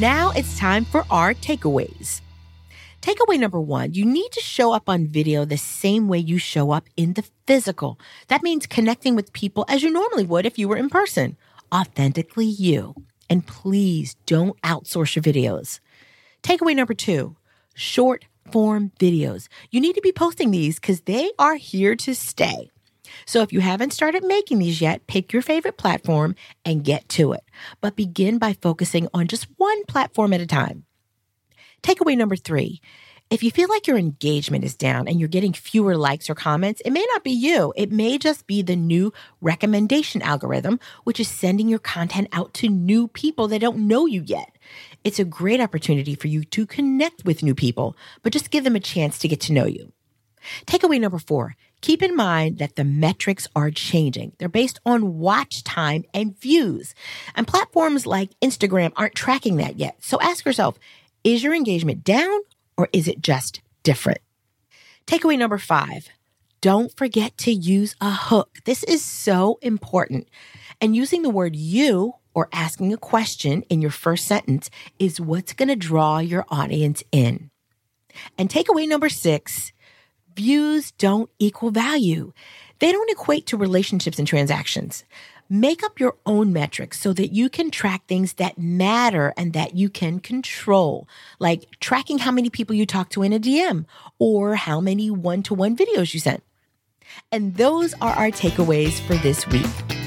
now it's time for our takeaways. Takeaway number one you need to show up on video the same way you show up in the physical. That means connecting with people as you normally would if you were in person, authentically you. And please don't outsource your videos. Takeaway number two short form videos. You need to be posting these because they are here to stay. So if you haven't started making these yet, pick your favorite platform and get to it. But begin by focusing on just one platform at a time. Takeaway number three. If you feel like your engagement is down and you're getting fewer likes or comments, it may not be you. It may just be the new recommendation algorithm, which is sending your content out to new people that don't know you yet. It's a great opportunity for you to connect with new people, but just give them a chance to get to know you. Takeaway number four keep in mind that the metrics are changing. They're based on watch time and views. And platforms like Instagram aren't tracking that yet. So ask yourself is your engagement down or is it just different? Takeaway number five don't forget to use a hook. This is so important. And using the word you or asking a question in your first sentence is what's going to draw your audience in. And takeaway number six views don't equal value. They don't equate to relationships and transactions. Make up your own metrics so that you can track things that matter and that you can control, like tracking how many people you talk to in a DM or how many one to one videos you sent. And those are our takeaways for this week.